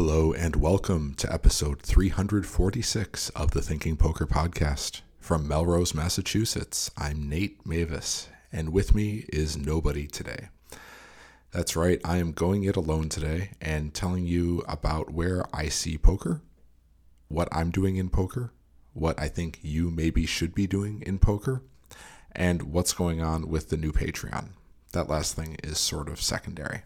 Hello and welcome to episode 346 of the Thinking Poker Podcast. From Melrose, Massachusetts, I'm Nate Meyvis, and with me is nobody today. That's right, I am going it alone today and telling you about where I see poker, what I'm doing in poker, what I think you maybe should be doing in poker, and what's going on with the new Patreon. That last thing is sort of secondary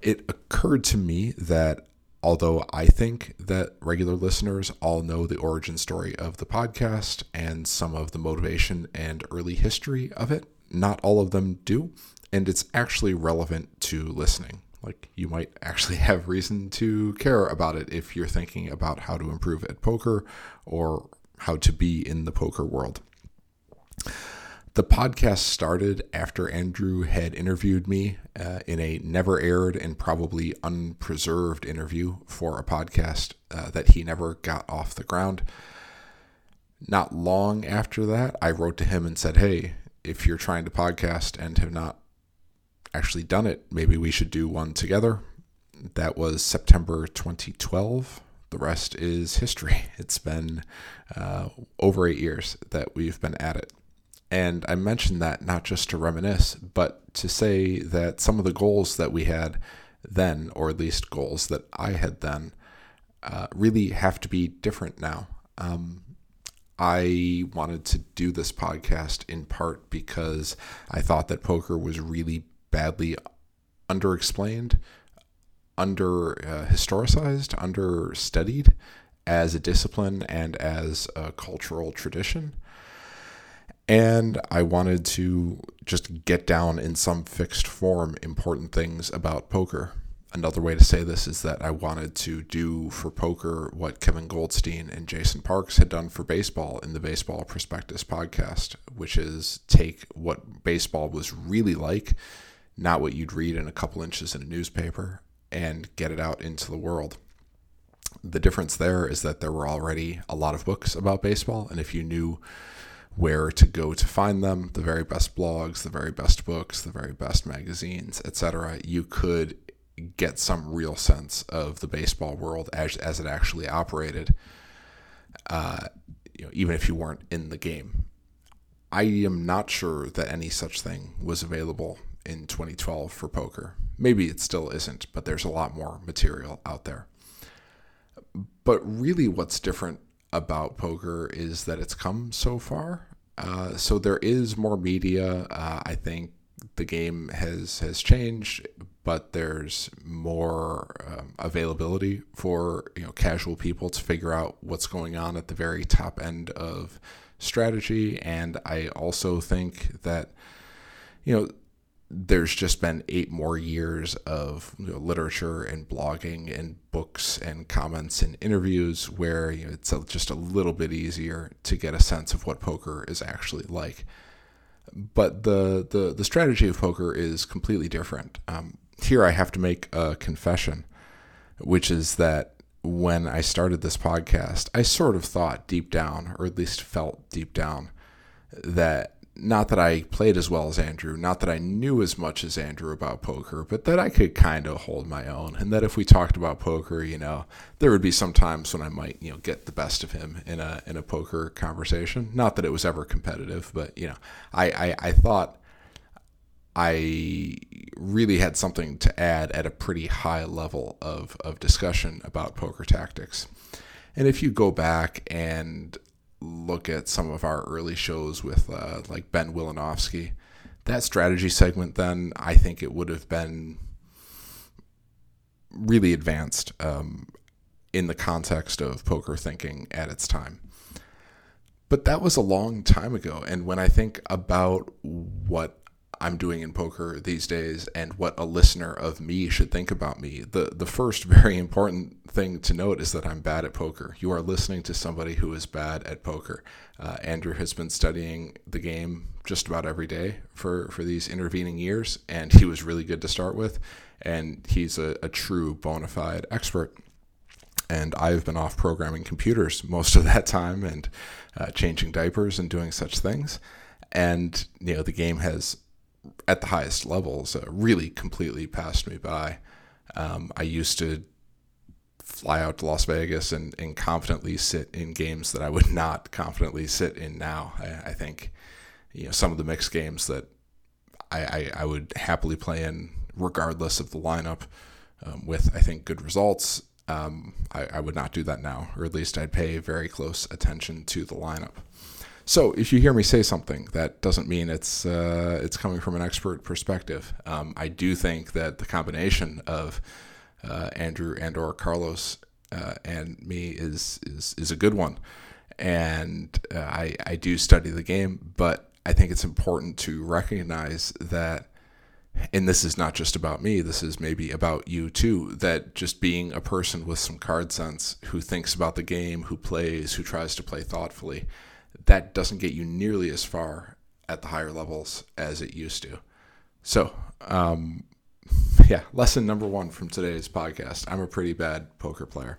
it occurred to me that although I think that regular listeners all know the origin story of the podcast and some of the motivation and early history of it, not all of them do. And it's actually relevant to listening. Like you might actually have reason to care about it if you're thinking about how to improve at poker or how to be in the poker world. The podcast started after Andrew had interviewed me uh, in a never aired and probably unpreserved interview for a podcast uh, that he never got off the ground. Not long after that, I wrote to him and said, Hey, if you're trying to podcast and have not actually done it, maybe we should do one together. That was September 2012. The rest is history. It's been uh, over eight years that we've been at it. And I mentioned that not just to reminisce, but to say that some of the goals that we had then, or at least goals that I had then, uh, really have to be different now. Um, I wanted to do this podcast in part because I thought that poker was really badly underexplained, under uh, historicized, understudied as a discipline and as a cultural tradition. And I wanted to just get down in some fixed form important things about poker. Another way to say this is that I wanted to do for poker what Kevin Goldstein and Jason Parks had done for baseball in the Baseball Prospectus podcast, which is take what baseball was really like, not what you'd read in a couple inches in a newspaper, and get it out into the world. The difference there is that there were already a lot of books about baseball, and if you knew where to go to find them, the very best blogs, the very best books, the very best magazines, etc. You could get some real sense of the baseball world as, as it actually operated, uh, you know, even if you weren't in the game. I am not sure that any such thing was available in 2012 for poker. Maybe it still isn't, but there's a lot more material out there. But really, what's different about poker is that it's come so far. Uh, so there is more media. Uh, I think the game has has changed, but there's more um, availability for you know casual people to figure out what's going on at the very top end of strategy. And I also think that you know there's just been eight more years of you know, literature and blogging and books and comments and interviews where you know, it's a, just a little bit easier to get a sense of what poker is actually like. But the the, the strategy of poker is completely different. Um, here, I have to make a confession, which is that when I started this podcast, I sort of thought deep down, or at least felt deep down, that not that I played as well as Andrew, not that I knew as much as Andrew about poker, but that I could kind of hold my own. And that if we talked about poker, you know, there would be some times when I might, you know, get the best of him in a in a poker conversation. Not that it was ever competitive, but you know, I I, I thought I really had something to add at a pretty high level of of discussion about poker tactics. And if you go back and look at some of our early shows with uh, like Ben Wilinofsky, that strategy segment, then I think it would have been really advanced um, in the context of poker thinking at its time. But that was a long time ago. And when I think about what I'm doing in poker these days and what a listener of me should think about me. The the first very important thing to note is that I'm bad at poker. You are listening to somebody who is bad at poker. Uh, Andrew has been studying the game just about every day for, for these intervening years, and he was really good to start with. And he's a, a true bona fide expert. And I've been off programming computers most of that time and uh, changing diapers and doing such things. And, you know, the game has at the highest levels uh, really completely passed me by. Um, I used to fly out to Las Vegas and, and confidently sit in games that I would not confidently sit in now. I, I think, you know, some of the mixed games that I, I, I would happily play in regardless of the lineup um, with, I think, good results. Um, I, I would not do that now, or at least I'd pay very close attention to the lineup. So if you hear me say something, that doesn't mean it's uh, it's coming from an expert perspective. Um, I do think that the combination of uh, Andrew and or Carlos uh, and me is is is a good one, and uh, I I do study the game, but I think it's important to recognize that. And this is not just about me, this is maybe about you too. That just being a person with some card sense who thinks about the game, who plays, who tries to play thoughtfully, that doesn't get you nearly as far at the higher levels as it used to. So, um, yeah, lesson number one from today's podcast I'm a pretty bad poker player.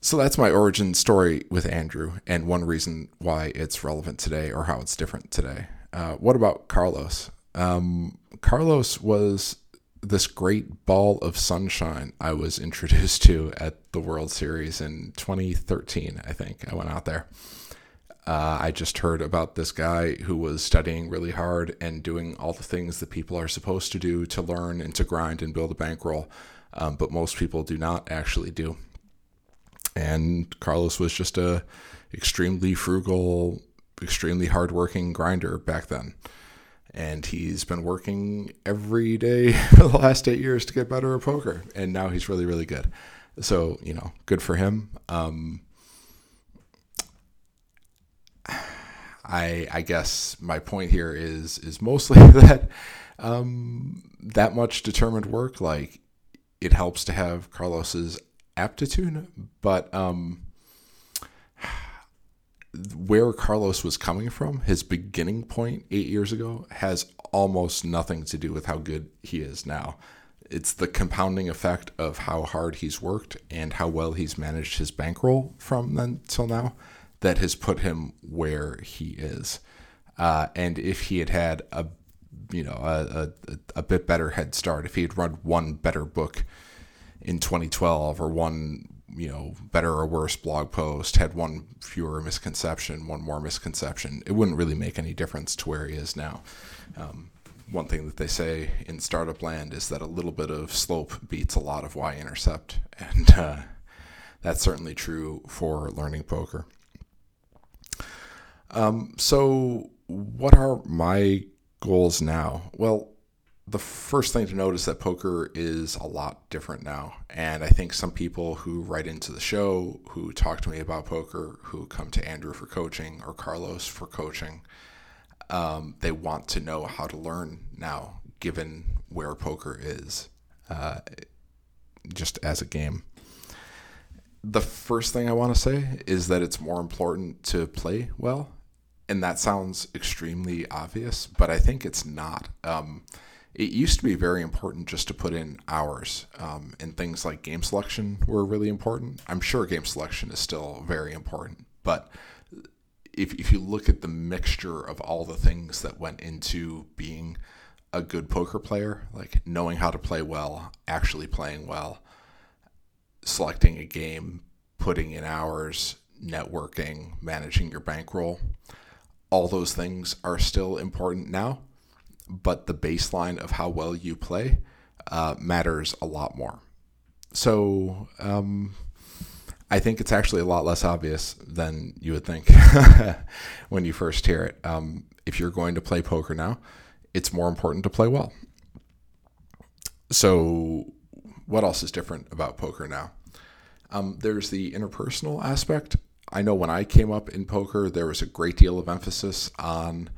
So that's my origin story with Andrew, and one reason why it's relevant today or how it's different today. Uh, what about Carlos? Um, Carlos was this great ball of sunshine I was introduced to at the World Series in 2013, I think. I went out there. Uh, I just heard about this guy who was studying really hard and doing all the things that people are supposed to do to learn and to grind and build a bankroll, um, but most people do not actually do. And Carlos was just a extremely frugal, extremely hardworking grinder back then. And he's been working every day for the last eight years to get better at poker. And now he's really, really good. So, you know, good for him. Um, I I guess my point here is is mostly that um, that much determined work like it helps to have Carlos's aptitude, but um, where Carlos was coming from, his beginning point eight years ago, has almost nothing to do with how good he is now. It's the compounding effect of how hard he's worked and how well he's managed his bankroll from then till now that has put him where he is. Uh, and if he had had a you know a, a, a bit better head start, if he had run one better book in 2012 or one you know better or worse blog post, had one fewer misconception, one more misconception, it wouldn't really make any difference to where he is now. Um, one thing that they say in startup land is that a little bit of slope beats a lot of y intercept, and uh, that's certainly true for learning poker. Um, so, what are my goals now? Well, the first thing to note is that poker is a lot different now. And I think some people who write into the show, who talk to me about poker, who come to Andrew for coaching or Carlos for coaching, um, they want to know how to learn now, given where poker is, uh, just as a game. The first thing I want to say is that it's more important to play well and that sounds extremely obvious, but I think it's not. Um, it used to be very important just to put in hours, um, and things like game selection were really important. I'm sure game selection is still very important, but if, if you look at the mixture of all the things that went into being a good poker player, like knowing how to play well, actually playing well, selecting a game, putting in hours, networking, managing your bankroll, all those things are still important now, but the baseline of how well you play uh, matters a lot more. So um, I think it's actually a lot less obvious than you would think when you first hear it. Um, if you're going to play poker now, it's more important to play well. So, what else is different about poker now? Um, there's the interpersonal aspect I know when I came up in poker, there was a great deal of emphasis on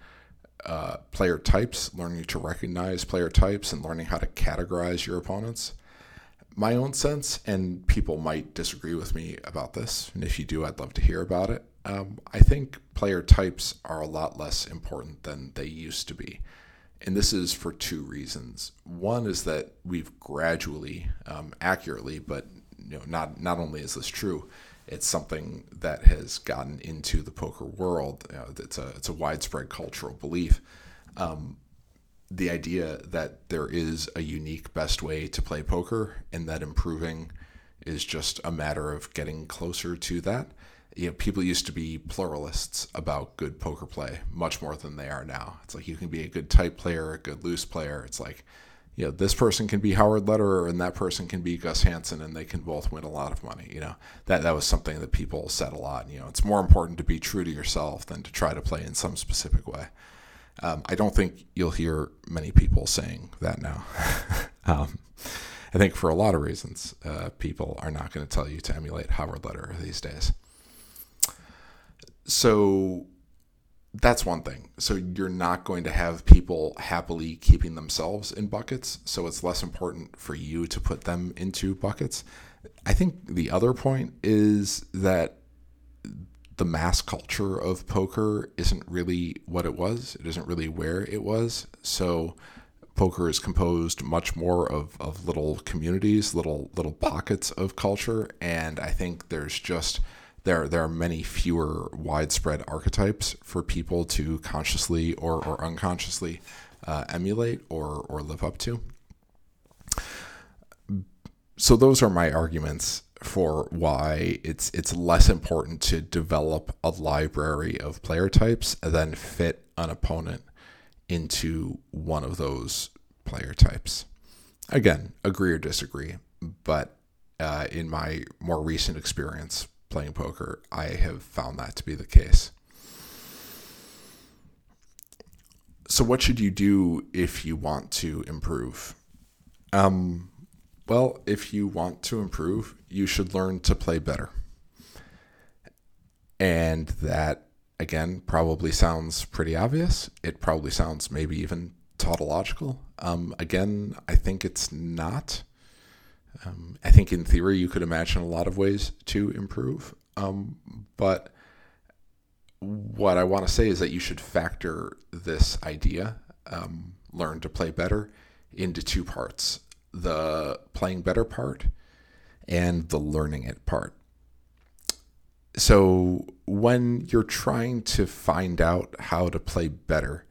uh, player types, learning to recognize player types and learning how to categorize your opponents. My own sense, and people might disagree with me about this, and if you do, I'd love to hear about it. Um, I think player types are a lot less important than they used to be. And this is for two reasons. One is that we've gradually, um, accurately, but you know, not not only is this true, it's something that has gotten into the poker world. You know, it's a it's a widespread cultural belief. Um, the idea that there is a unique best way to play poker and that improving is just a matter of getting closer to that. You know, people used to be pluralists about good poker play much more than they are now. It's like you can be a good tight player, a good loose player. It's like, you know, this person can be Howard Lederer and that person can be Gus Hansen and they can both win a lot of money. You know, that, that was something that people said a lot. You know, it's more important to be true to yourself than to try to play in some specific way. Um, I don't think you'll hear many people saying that now. um, I think for a lot of reasons, uh, people are not going to tell you to emulate Howard Lederer these days. So that's one thing. So you're not going to have people happily keeping themselves in buckets. So it's less important for you to put them into buckets. I think the other point is that the mass culture of poker isn't really what it was. It isn't really where it was. So poker is composed much more of, of little communities, little little pockets of culture, and I think there's just there there are many fewer widespread archetypes for people to consciously or, or unconsciously uh, emulate or or live up to. So those are my arguments for why it's it's less important to develop a library of player types than fit an opponent into one of those player types. Again, agree or disagree, but uh, in my more recent experience playing poker, I have found that to be the case. So, what should you do if you want to improve? Um, well, if you want to improve, you should learn to play better. And that, again, probably sounds pretty obvious. It probably sounds maybe even tautological. Um, again, I think it's not. Um, I think in theory you could imagine a lot of ways to improve. Um, but what I want to say is that you should factor this idea, um, learn to play better, into two parts the playing better part and the learning it part. So, when you're trying to find out how to play better,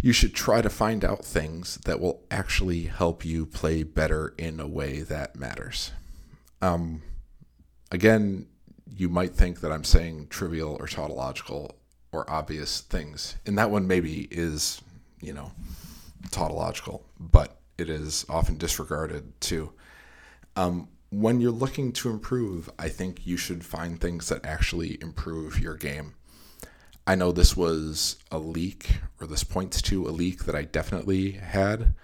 you should try to find out things that will actually help you play better in a way that matters. Um, again, you might think that I'm saying trivial or tautological or obvious things, and that one maybe is, you know, tautological, but it is often disregarded too. Um, when you're looking to improve, I think you should find things that actually improve your game. I know this was a leak, or this points to a leak that I definitely had.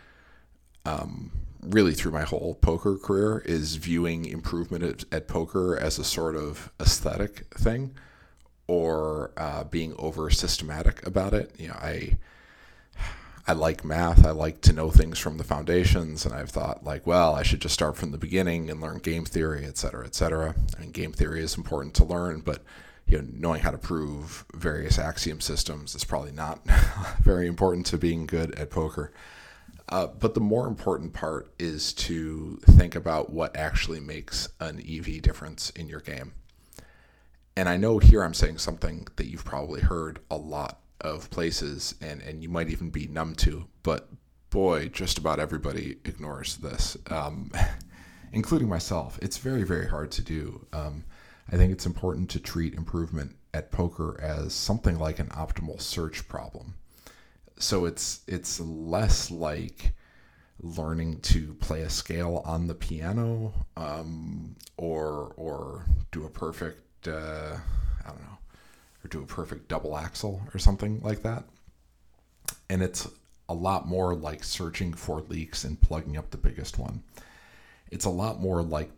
Um, really, through my whole poker career, is viewing improvement at, at poker as a sort of aesthetic thing, or uh, being over systematic about it. You know, I I like math. I like to know things from the foundations, and I've thought like, well, I should just start from the beginning and learn game theory, et cetera, et cetera. I mean, game theory is important to learn, but you know, knowing how to prove various axiom systems is probably not very important to being good at poker. Uh, but the more important part is to think about what actually makes an EV difference in your game. And I know here I'm saying something that you've probably heard a lot of places and, and you might even be numb to, but boy, just about everybody ignores this, um, including myself. It's very, very hard to do. Um, I think it's important to treat improvement at poker as something like an optimal search problem. So it's it's less like learning to play a scale on the piano um, or or do a perfect uh, I don't know or do a perfect double axle or something like that. And it's a lot more like searching for leaks and plugging up the biggest one. It's a lot more like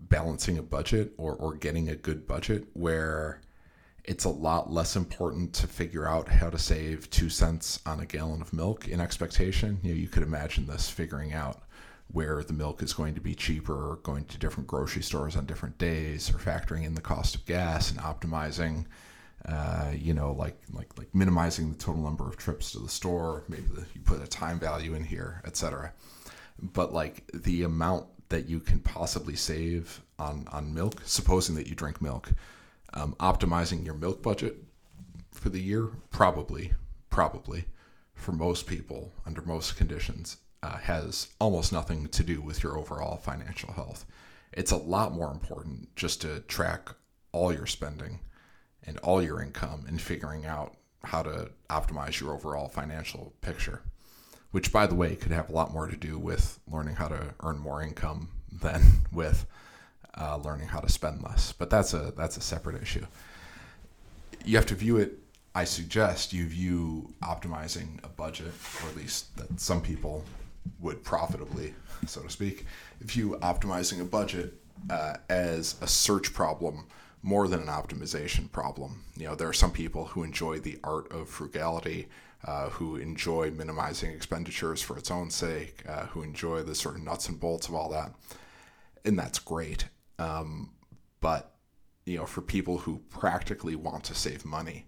balancing a budget or, or getting a good budget where it's a lot less important to figure out how to save two cents on a gallon of milk in expectation. You know, you could imagine this figuring out where the milk is going to be cheaper, going to different grocery stores on different days, or factoring in the cost of gas and optimizing uh, you know, like like like minimizing the total number of trips to the store. Maybe the, you put a time value in here, etc. But like the amount that you can possibly save on on milk, supposing that you drink milk, um, optimizing your milk budget for the year, probably, probably, for most people under most conditions, uh, has almost nothing to do with your overall financial health. It's a lot more important just to track all your spending and all your income and figuring out how to optimize your overall financial picture. Which, by the way, could have a lot more to do with learning how to earn more income than with uh, learning how to spend less. But that's a that's a separate issue. You have to view it. I suggest you view optimizing a budget, or at least that some people would profitably, so to speak, view optimizing a budget uh, as a search problem more than an optimization problem. You know, there are some people who enjoy the art of frugality, uh, who enjoy minimizing expenditures for its own sake, uh, who enjoy the sort of nuts and bolts of all that, and that's great. Um, but you know, for people who practically want to save money,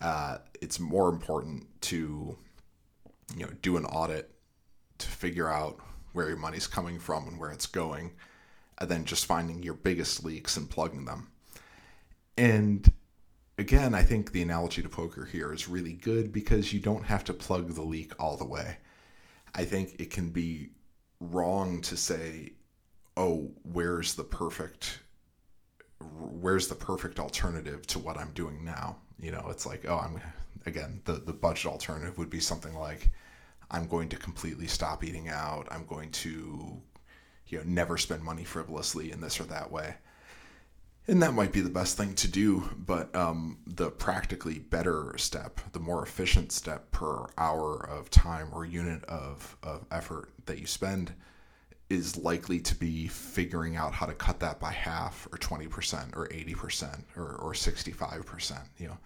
uh, it's more important to you know do an audit to figure out where your money's coming from and where it's going, and then just finding your biggest leaks and plugging them. And again, I think the analogy to poker here is really good because you don't have to plug the leak all the way. I think it can be wrong to say, "Oh, where's the perfect where's the perfect alternative to what I'm doing now?" You know, it's like, "Oh, I'm again, the the budget alternative would be something like I'm going to completely stop eating out. I'm going to you know, never spend money frivolously in this or that way." And that might be the best thing to do but um, the practically better step the more efficient step per hour of time or unit of, of effort that you spend is likely to be figuring out how to cut that by half or 20% or 80% or, or 65% you know.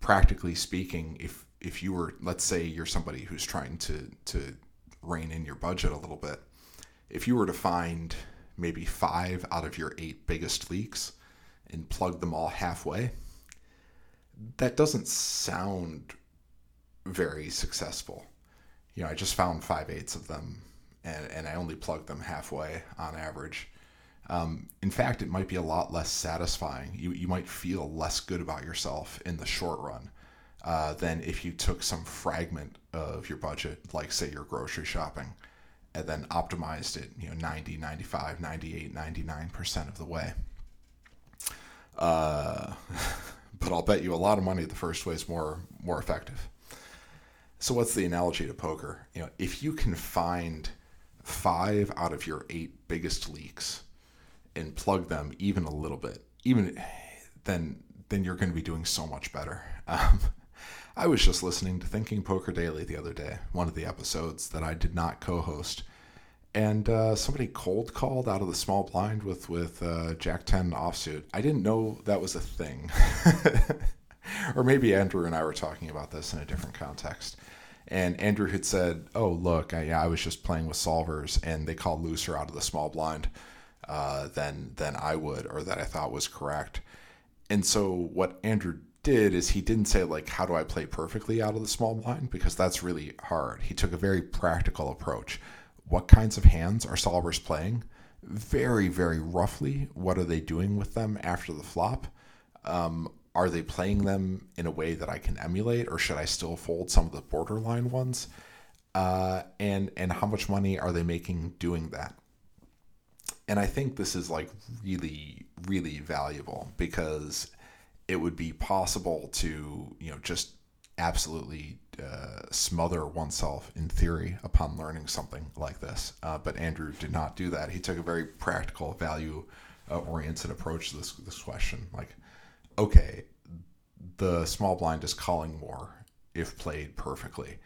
Practically speaking if if you were let's say you're somebody who's trying to to rein in your budget a little bit if you were to find maybe five out of your eight biggest leaks and plug them all halfway, that doesn't sound very successful. You know, I just found five eighths of them and, and I only plugged them halfway on average. Um, in fact, it might be a lot less satisfying. You, you might feel less good about yourself in the short run uh, than if you took some fragment of your budget, like, say, your grocery shopping, and then optimized it, you know, 90, 95, 98, 99% of the way. Uh, but I'll bet you a lot of money the first way is more more effective. So what's the analogy to poker? You know, if you can find five out of your eight biggest leaks and plug them even a little bit, even then then you're going to be doing so much better. Um, I was just listening to Thinking Poker Daily the other day, one of the episodes that I did not co-host, and uh, somebody cold called out of the small blind with with uh, Jack Ten offsuit. I didn't know that was a thing, or maybe Andrew and I were talking about this in a different context. And Andrew had said, "Oh, look, I, yeah, I was just playing with solvers, and they called looser out of the small blind uh, than than I would, or that I thought was correct." And so what Andrew did is he didn't say like how do I play perfectly out of the small blind because that's really hard. He took a very practical approach. What kinds of hands are solvers playing? Very, very roughly, what are they doing with them after the flop? Um, are they playing them in a way that I can emulate, or should I still fold some of the borderline ones? Uh, and and how much money are they making doing that? And I think this is like really, really valuable because it would be possible to you know just absolutely uh, smother oneself in theory upon learning something like this. Uh, but Andrew did not do that. He took a very practical, value oriented approach to this this question. Like, okay, the small blind is calling more if played perfectly.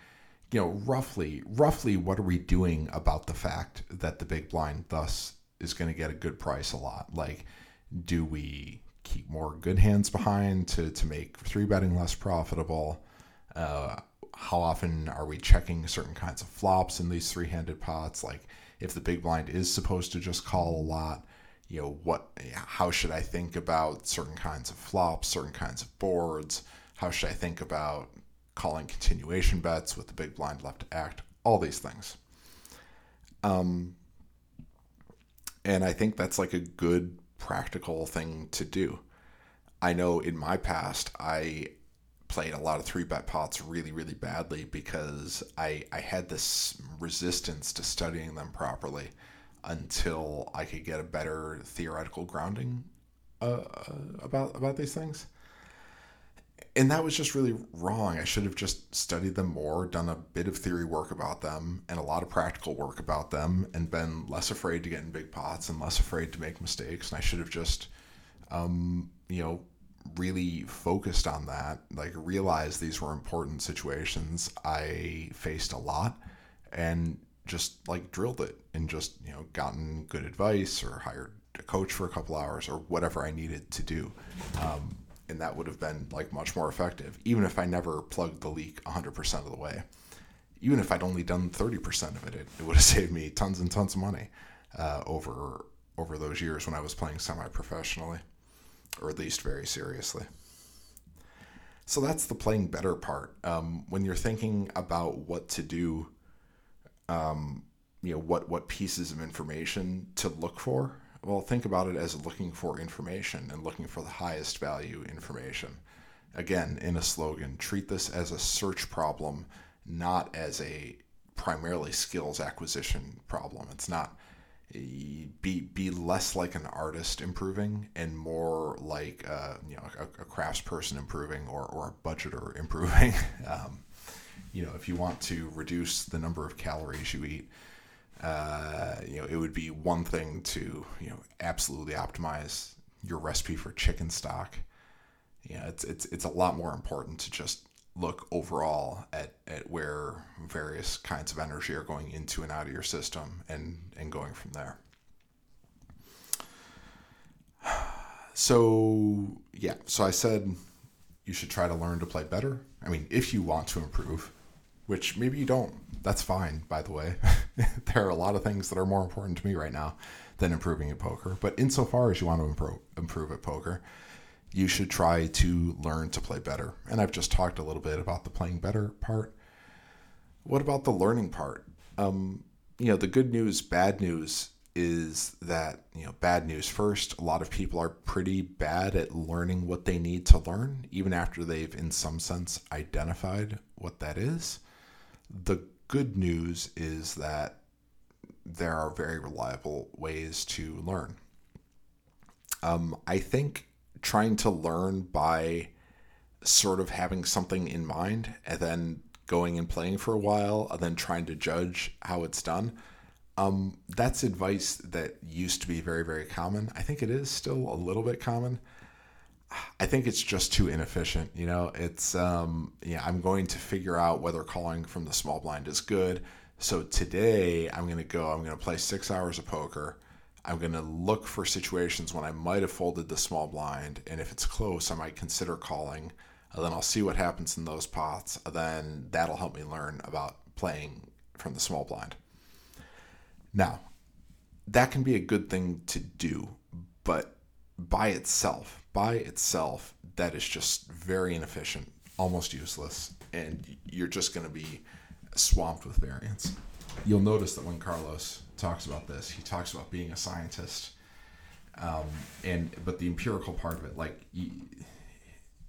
You know, roughly, roughly, what are we doing about the fact that the big blind thus is going to get a good price a lot? Like, do we keep more good hands behind to, to make three betting less profitable? Uh, how often are we checking certain kinds of flops in these three handed pots? Like, if the big blind is supposed to just call a lot, you know, what, how should I think about certain kinds of flops, certain kinds of boards? How should I think about calling continuation bets with the big blind left to act? All these things. Um, and I think that's like a good practical thing to do. I know in my past, I played a lot of three bet pots really, really badly because I, I had this resistance to studying them properly. until I could get a better theoretical grounding uh, about about these things. And that was just really wrong. I should have just studied them more, done a bit of theory work about them, and a lot of practical work about them, and been less afraid to get in big pots and less afraid to make mistakes. And I should have just, um, you know, really focused on that, like realized these were important situations I faced a lot, and just like drilled it and just you know gotten good advice or hired a coach for a couple hours or whatever I needed to do. Um, and that would have been like much more effective, even if I never plugged the leak 100% of the way. Even if I'd only done 30% of it, it, it would have saved me tons and tons of money uh, over over those years when I was playing semi-professionally, or at least very seriously. So that's the playing better part. Um, when you're thinking about what to do um, you know what what pieces of information to look for well think about it as looking for information and looking for the highest value information. Again in a slogan treat this as a search problem not as a primarily skills acquisition problem. It's not be be less like an artist improving and more like uh, you know a, a craftsperson improving or, or a budgeter improving. Um, you know, if you want to reduce the number of calories you eat, uh, you know, it would be one thing to, you know, absolutely optimize your recipe for chicken stock. Yeah, it's it's it's a lot more important to just look overall at, at where various kinds of energy are going into and out of your system and, and going from there. So, yeah, so I said you should try to learn to play better. I mean, if you want to improve, which maybe you don't. That's fine, by the way. there are a lot of things that are more important to me right now than improving at poker. But insofar as you want to improve, improve at poker, you should try to learn to play better. And I've just talked a little bit about the playing better part. What about the learning part? Um, you know, the good news, bad news is that, you know, bad news first, a lot of people are pretty bad at learning what they need to learn, even after they've, in some sense, identified what that is. The good news is that there are very reliable ways to learn. Um, I think trying to learn by sort of having something in mind and then going and playing for a while and then trying to judge how it's done. Um, that's advice that used to be very, very common. I think it is still a little bit common. I think it's just too inefficient. You know, it's um, yeah. I'm going to figure out whether calling from the small blind is good. So today I'm going to go. I'm going to play six hours of poker. I'm going to look for situations when I might have folded the small blind, and if it's close, I might consider calling. And then I'll see what happens in those pots. And then that'll help me learn about playing from the small blind. Now, that can be a good thing to do, but by itself, by itself, that is just very inefficient, almost useless, and you're just going to be swamped with variance. You'll notice that when Carlos talks about this, he talks about being a scientist, um, and but the empirical part of it, like he,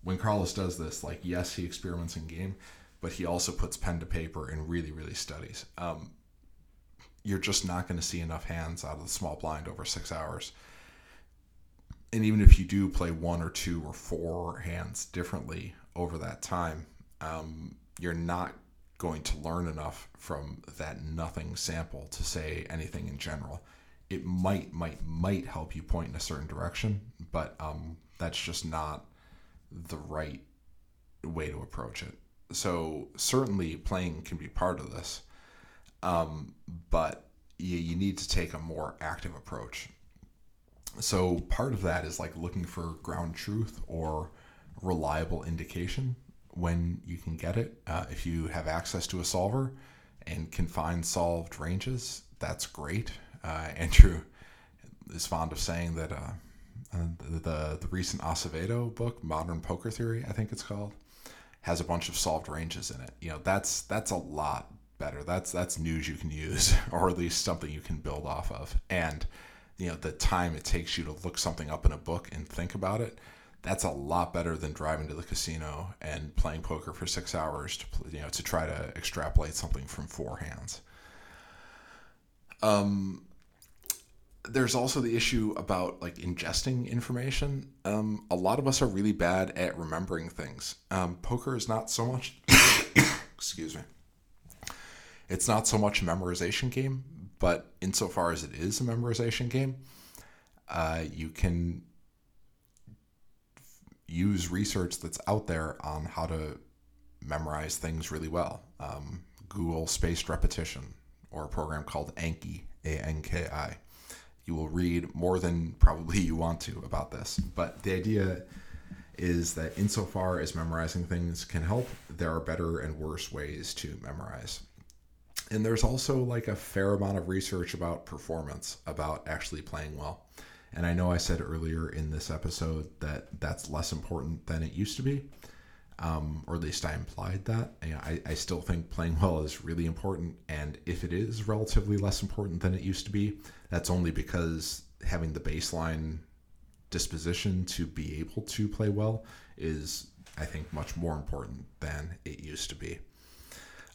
when Carlos does this, like yes, he experiments in game, but he also puts pen to paper and really, really studies. Um, you're just not going to see enough hands out of the small blind over six hours and even if you do play one or two or four hands differently over that time, um, you're not going to learn enough from that nothing sample to say anything in general. It might, might, might help you point in a certain direction, but um, that's just not the right way to approach it. So certainly playing can be part of this, um, but you, you need to take a more active approach so part of that is like looking for ground truth or reliable indication when you can get it. Uh, if you have access to a solver and can find solved ranges, that's great. Uh, Andrew is fond of saying that uh, uh the the recent Acevedo book, Modern Poker Theory, I think it's called, has a bunch of solved ranges in it. You know, that's that's a lot better. That's that's news you can use, or at least something you can build off of. And you know the time it takes you to look something up in a book and think about it that's a lot better than driving to the casino and playing poker for six hours to you know to try to extrapolate something from four hands um there's also the issue about like ingesting information. Um, a lot of us are really bad at remembering things. Um, poker is not so much. excuse me. It's not so much a memorization game, but insofar as it is a memorization game, uh, you can use research that's out there on how to memorize things really well. Um, Google spaced repetition or a program called Anki, A N K I. You will read more than probably you want to about this, but the idea is that insofar as memorizing things can help, there are better and worse ways to memorize. And there's also like a fair amount of research about performance, about actually playing well. And I know I said earlier in this episode that that's less important than it used to be, um, or at least I implied that. You know, I, I still think playing well is really important. And if it is relatively less important than it used to be, that's only because having the baseline disposition to be able to play well is, I think, much more important than it used to be.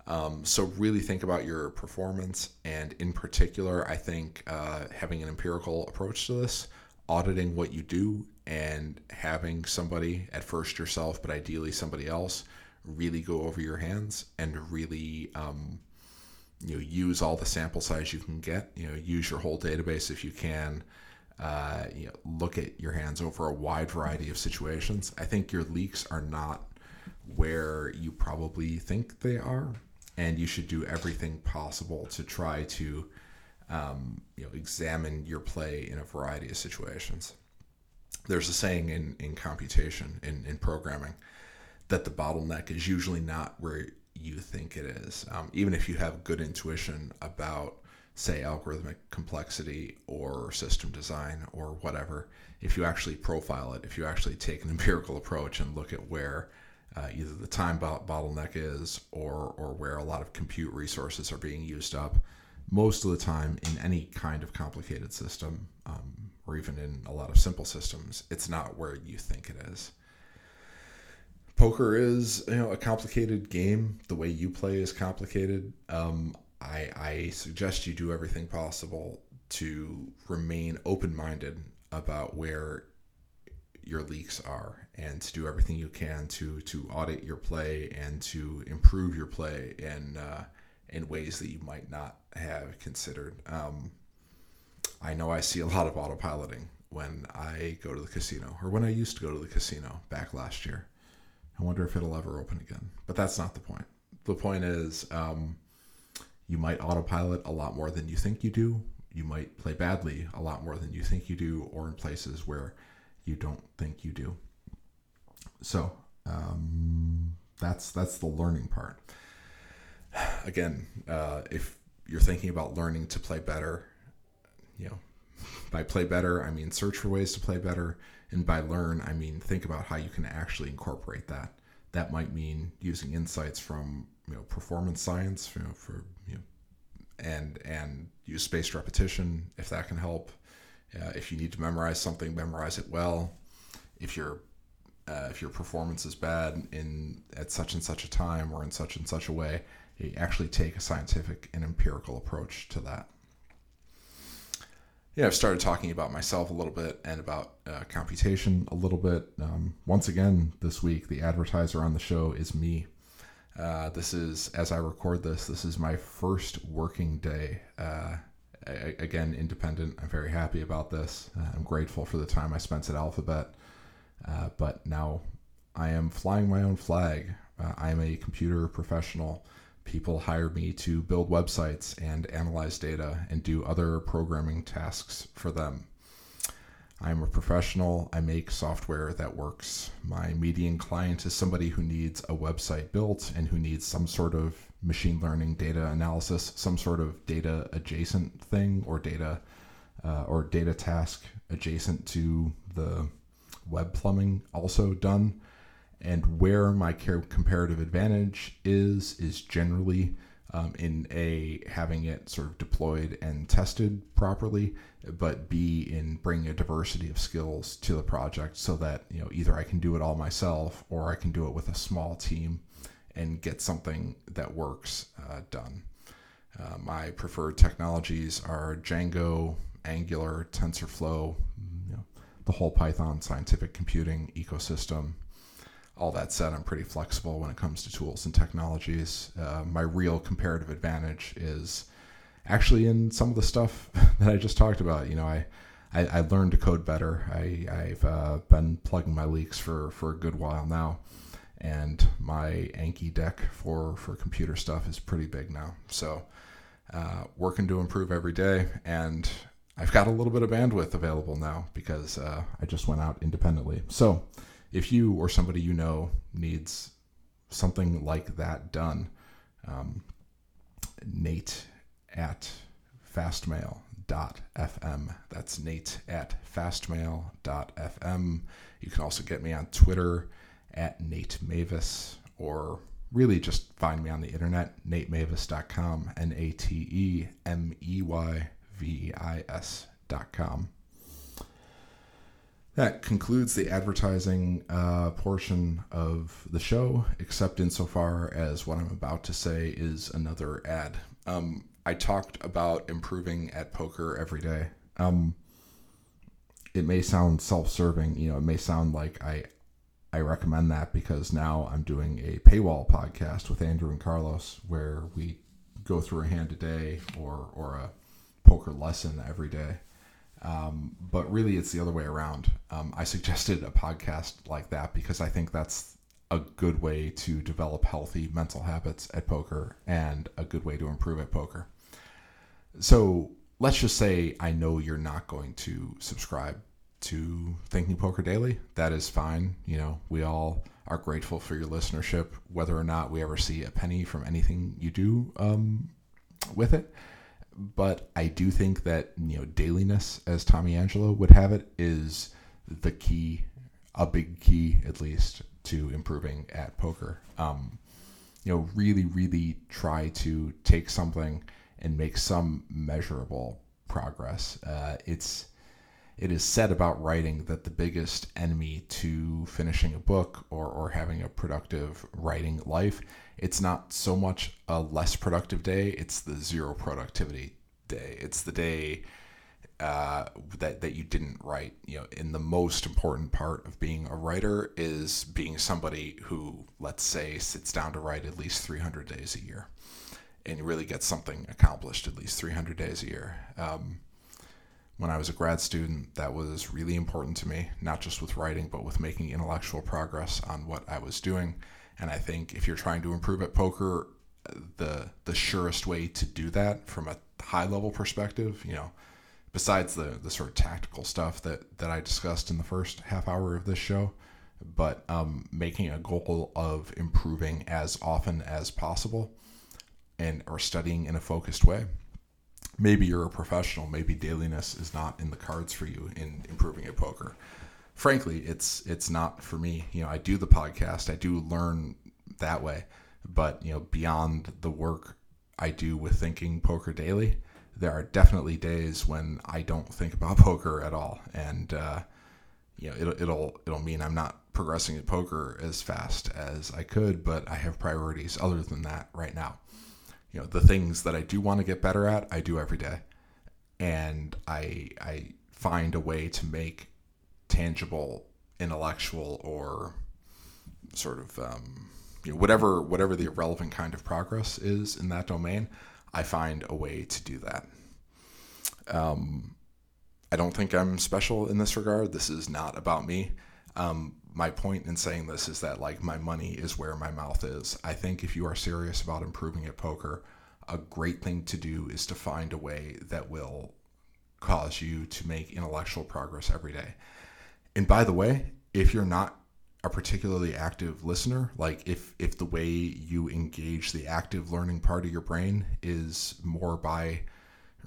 Um, so really think about your performance, and in particular, I think uh, having an empirical approach to this, auditing what you do, and having somebody at first yourself, but ideally somebody else, really go over your hands and really um, you know use all the sample size you can get. You know, use your whole database if you can. Uh, you know, look at your hands over a wide variety of situations. I think your leaks are not where you probably think they are and you should do everything possible to try to um, you know examine your play in a variety of situations. There's a saying in, in computation in, in programming that the bottleneck is usually not where you think it is. Um, even if you have good intuition about, say, algorithmic complexity or system design or whatever, if you actually profile it, if you actually take an empirical approach and look at where uh, either the time bottleneck is or or where a lot of compute resources are being used up. Most of the time, in any kind of complicated system, um, or even in a lot of simple systems, it's not where you think it is. Poker is, you know, a complicated game. The way you play is complicated. Um, I, I suggest you do everything possible to remain open-minded about where your leaks are and to do everything you can to to audit your play and to improve your play in uh, in ways that you might not have considered. Um, I know I see a lot of autopiloting when I go to the casino or when I used to go to the casino back last year. I wonder if it'll ever open again. But that's not the point. The point is, um, you might autopilot a lot more than you think you do. You might play badly a lot more than you think you do, or in places where you don't think you do. So um, that's that's the learning part. Again, uh, if you're thinking about learning to play better, you know, by play better I mean search for ways to play better, and by learn I mean think about how you can actually incorporate that. That might mean using insights from you know performance science you know, for you know, and and use spaced repetition if that can help uh, if you need to memorize something, memorize it well. If your uh, if your performance is bad in at such and such a time or in such and such a way, you actually take a scientific and empirical approach to that. Yeah, I've started talking about myself a little bit and about uh, computation a little bit. Um, once again, this week, the advertiser on the show is me. Uh, this is, as I record this, this is my first working day again, independent. I'm very happy about this. Uh, I'm grateful for the time I spent at Alphabet. Uh, but now I am flying my own flag. Uh, I am a computer professional. People hire me to build websites and analyze data and do other programming tasks for them. I'm a professional. I make software that works. My median client is somebody who needs a website built and who needs some sort of machine learning data analysis, some sort of data adjacent thing or data uh, or data task adjacent to the web plumbing also done. And where my comparative advantage is, is generally um, in A, having it sort of deployed and tested properly, but B, in bringing a diversity of skills to the project so that, you know, either I can do it all myself or I can do it with a small team and get something that works uh, done. Uh, my preferred technologies are Django Angular, TensorFlow, you know, the whole Python scientific computing ecosystem. All that said, I'm pretty flexible when it comes to tools and technologies. Uh, my real comparative advantage is actually in some of the stuff that I just talked about. You know, I I, I learned to code better. I, I've uh, been plugging my leaks for, for a good while now, and my Anki deck for, for computer stuff is pretty big now. So, uh, working to improve every day, and I've got a little bit of bandwidth available now because uh, I just went out independently. So, if you or somebody you know needs something like that done, um, Nate at Fastmail fastmail.fm. That's Nate at fastmail.fm. You can also get me on Twitter at Nate Meyvis or really just find me on the internet, natemeyvis.com, N A T E M E Y V I S.com. That concludes the advertising uh, portion of the show, except insofar as what I'm about to say is another ad. Um, I talked about improving at poker every day. Um, it may sound self-serving, you know, it may sound like I I recommend that because now I'm doing a paywall podcast with Andrew and Carlos where we go through a hand a day or or a poker lesson every day. Um, but really, it's the other way around. Um, I suggested a podcast like that because I think that's a good way to develop healthy mental habits at poker and a good way to improve at poker so let's just say I know you're not going to subscribe to Thinking Poker Daily. That is fine. You know, we all are grateful for your listenership, whether or not we ever see a penny from anything you do um, with it. But I do think that you know dailiness, as Tommy Angelo would have it, is the key, a big key at least to improving at poker. Um, you know, really, really try to take something and make some measurable progress. Uh, it's it is said about writing that the biggest enemy to finishing a book or, or having a productive writing life it's not so much a less productive day it's the zero productivity day it's the day uh, that that you didn't write you know and the most important part of being a writer is being somebody who let's say sits down to write at least 300 days a year and really get something accomplished at least 300 days a year. Um, when I was a grad student, that was really important to me, not just with writing, but with making intellectual progress on what I was doing. And I think if you're trying to improve at poker, the the surest way to do that from a high level perspective, you know, besides the the sort of tactical stuff that that I discussed in the first half hour of this show, but um, making a goal of improving as often as possible and or studying in a focused way. Maybe you're a professional, maybe dailiness is not in the cards for you in improving at poker. Frankly, it's it's not for me. You know, I do the podcast, I do learn that way, but you know, beyond the work I do with thinking poker daily, there are definitely days when I don't think about poker at all, and uh, you know, it'll it'll it'll mean I'm not progressing at poker as fast as I could, but I have priorities other than that right now you know the things that I do want to get better at, I do every day, and I I find a way to make tangible, intellectual, or sort of um, you know whatever whatever the relevant kind of progress is in that domain. I find a way to do that. Um, I don't think I'm special in this regard. This is not about me. Um, my point in saying this is that like my money is where my mouth is. I think if you are serious about improving at poker, a great thing to do is to find a way that will cause you to make intellectual progress every day. And by the way, if you're not a particularly active listener, like if if the way you engage the active learning part of your brain is more by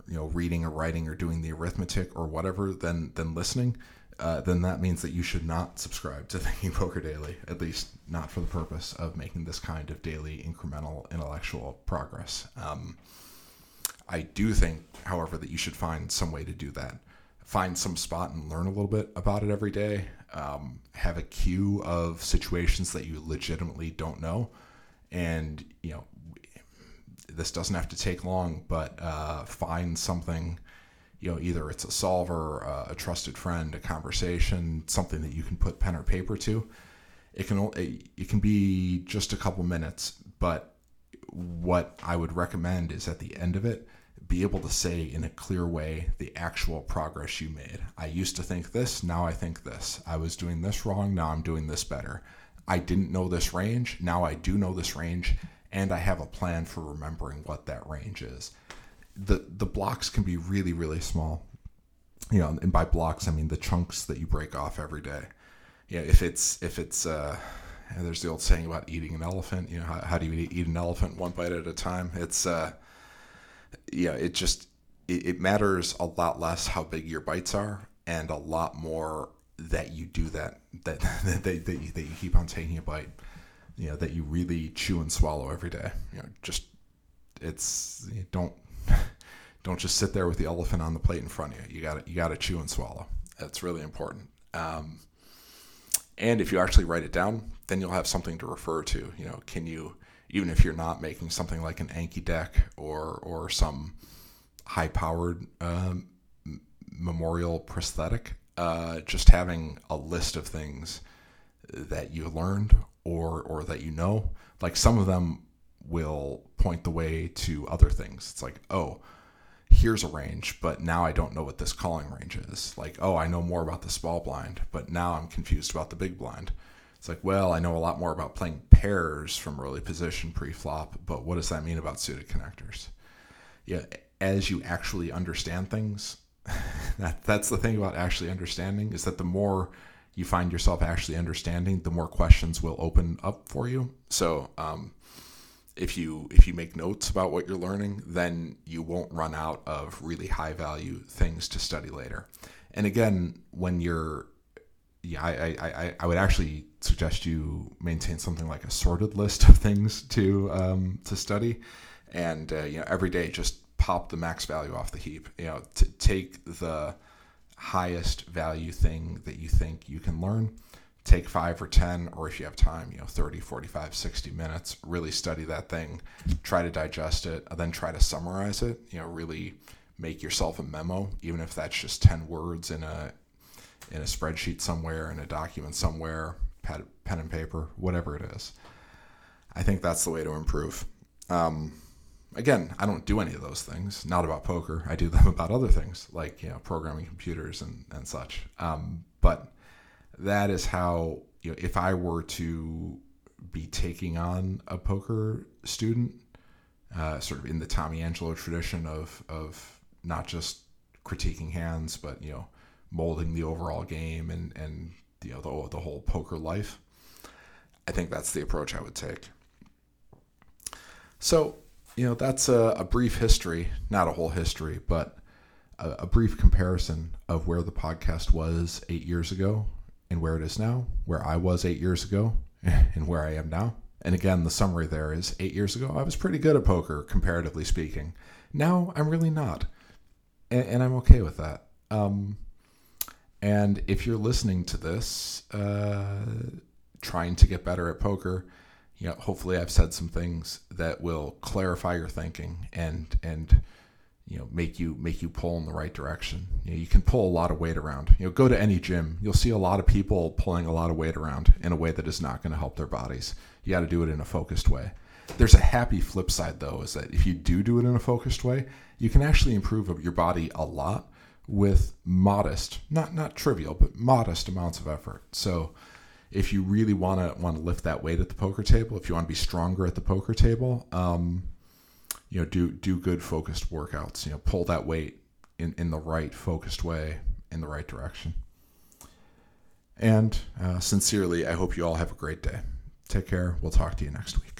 you know reading or writing or doing the arithmetic or whatever than than listening, uh, then that means that you should not subscribe to Thinking Poker Daily, at least not for the purpose of making this kind of daily incremental intellectual progress. Um, I do think, however, that you should find some way to do that. Find some spot and learn a little bit about it every day. Um, have a queue of situations that you legitimately don't know. And, you know, this doesn't have to take long, but uh, find something you know, either it's a solver, uh, a trusted friend, a conversation, something that you can put pen or paper to. It can it can be just a couple minutes, but what I would recommend is at the end of it, be able to say in a clear way the actual progress you made. I used to think this, now I think this. I was doing this wrong, now I'm doing this better. I didn't know this range, now I do know this range, and I have a plan for remembering what that range is. The the blocks can be really really small. You know, and by blocks I mean the chunks that you break off every day. Yeah, if it's if it's uh there's the old saying about eating an elephant. You know, how, how do you eat an elephant one bite at a time? It's uh yeah, it just it, it matters a lot less how big your bites are, and a lot more that you do that that that, that, that, you, that you keep on taking a bite. You know that you really chew and swallow every day. You know, just it's you don't don't just sit there with the elephant on the plate in front of you. You got to you got to chew and swallow. That's really important. Um, and if you actually write it down, then you'll have something to refer to. You know, can you even if you're not making something like an Anki deck or or some high powered um, memorial prosthetic, uh, just having a list of things that you learned or or that you know, like some of them will point the way to other things. It's like, oh, here's a range, but now I don't know what this calling range is. Like, oh, I know more about the small blind, but now I'm confused about the big blind. It's like, well, I know a lot more about playing pairs from early position pre-flop, but what does that mean about suited connectors? Yeah, as you actually understand things, that, that's the thing about actually understanding is that the more you find yourself actually understanding, the more questions will open up for you. So, um, if you if you make notes about what you're learning, then you won't run out of really high value things to study later. And again, when you're yeah, I, I, I would actually suggest you maintain something like a sorted list of things to um, to study, and uh, you know every day just pop the max value off the heap. You know, to take the highest value thing that you think you can learn, take five or 10, or if you have time, you know, 30, 45, 60 minutes, really study that thing, try to digest it, and then try to summarize it, you know, really make yourself a memo, even if that's just 10 words in a, in a spreadsheet somewhere, in a document somewhere, pen and paper, whatever it is. I think that's the way to improve. Um, again, I don't do any of those things. Not about poker. I do them about other things, like you know, programming computers and and such. Um, but that is how you know, if I were to be taking on a poker student, uh, sort of in the Tommy Angelo tradition of of not just critiquing hands, but you know, molding the overall game and and you know the the whole poker life. I think that's the approach I would take. So, you know, that's a, a brief history, not a whole history, but a, a brief comparison of where the podcast was eight years ago and where it is now, where I was eight years ago and where I am now. And again, the summary there is eight years ago, I was pretty good at poker, comparatively speaking. Now I'm really not. And, and I'm okay with that. Um, and if you're listening to this, uh, trying to get better at poker, you know, hopefully I've said some things that will clarify your thinking and and you know make you make you pull in the right direction. You, know, you can pull a lot of weight around. You know, go to any gym, you'll see a lot of people pulling a lot of weight around in a way that is not going to help their bodies. You got to do it in a focused way. There's a happy flip side though, is that if you do do it in a focused way, you can actually improve your body a lot with modest, not not trivial, but modest amounts of effort. So if you really want to want to lift that weight at the poker table, if you want to be stronger at the poker table, um, you know, do do good focused workouts. You know, pull that weight in in the right focused way in the right direction. And uh, sincerely, I hope you all have a great day. Take care. We'll talk to you next week.